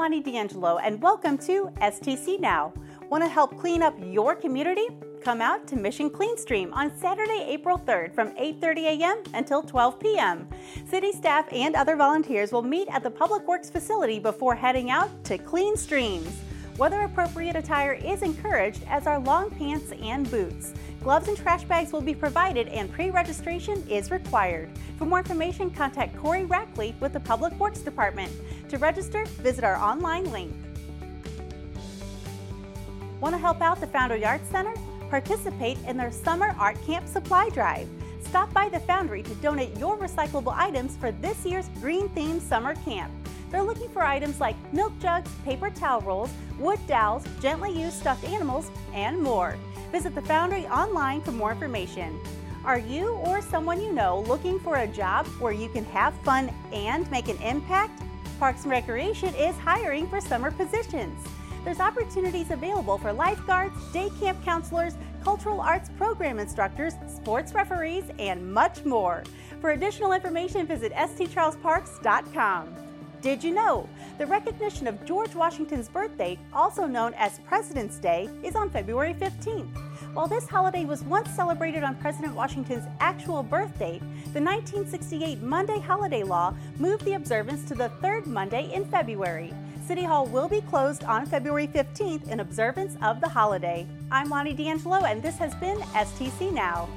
Lonnie D'Angelo, and welcome to STC Now. Want to help clean up your community? Come out to Mission Clean Stream on Saturday, April 3rd from 8:30 a.m. until 12 p.m. City staff and other volunteers will meet at the Public Works facility before heading out to clean streams. Weather appropriate attire is encouraged as are long pants and boots. Gloves and trash bags will be provided and pre-registration is required. For more information, contact Corey Rackley with the Public Works Department. To register, visit our online link. Want to help out the Foundry Arts Center? Participate in their Summer Art Camp Supply Drive. Stop by the Foundry to donate your recyclable items for this year's green themed summer camp. They're looking for items like milk jugs, paper towel rolls, wood dowels, gently used stuffed animals, and more. Visit the Foundry online for more information. Are you or someone you know looking for a job where you can have fun and make an impact? Parks and Recreation is hiring for summer positions. There's opportunities available for lifeguards, day camp counselors, cultural arts program instructors, sports referees, and much more. For additional information, visit stcharlesparks.com. Did you know? The recognition of George Washington's birthday, also known as President's Day, is on February 15th. While this holiday was once celebrated on President Washington's actual birth date, the 1968 Monday holiday law moved the observance to the third Monday in February. City Hall will be closed on February 15th in observance of the holiday. I'm Lonnie D'Angelo, and this has been STC Now.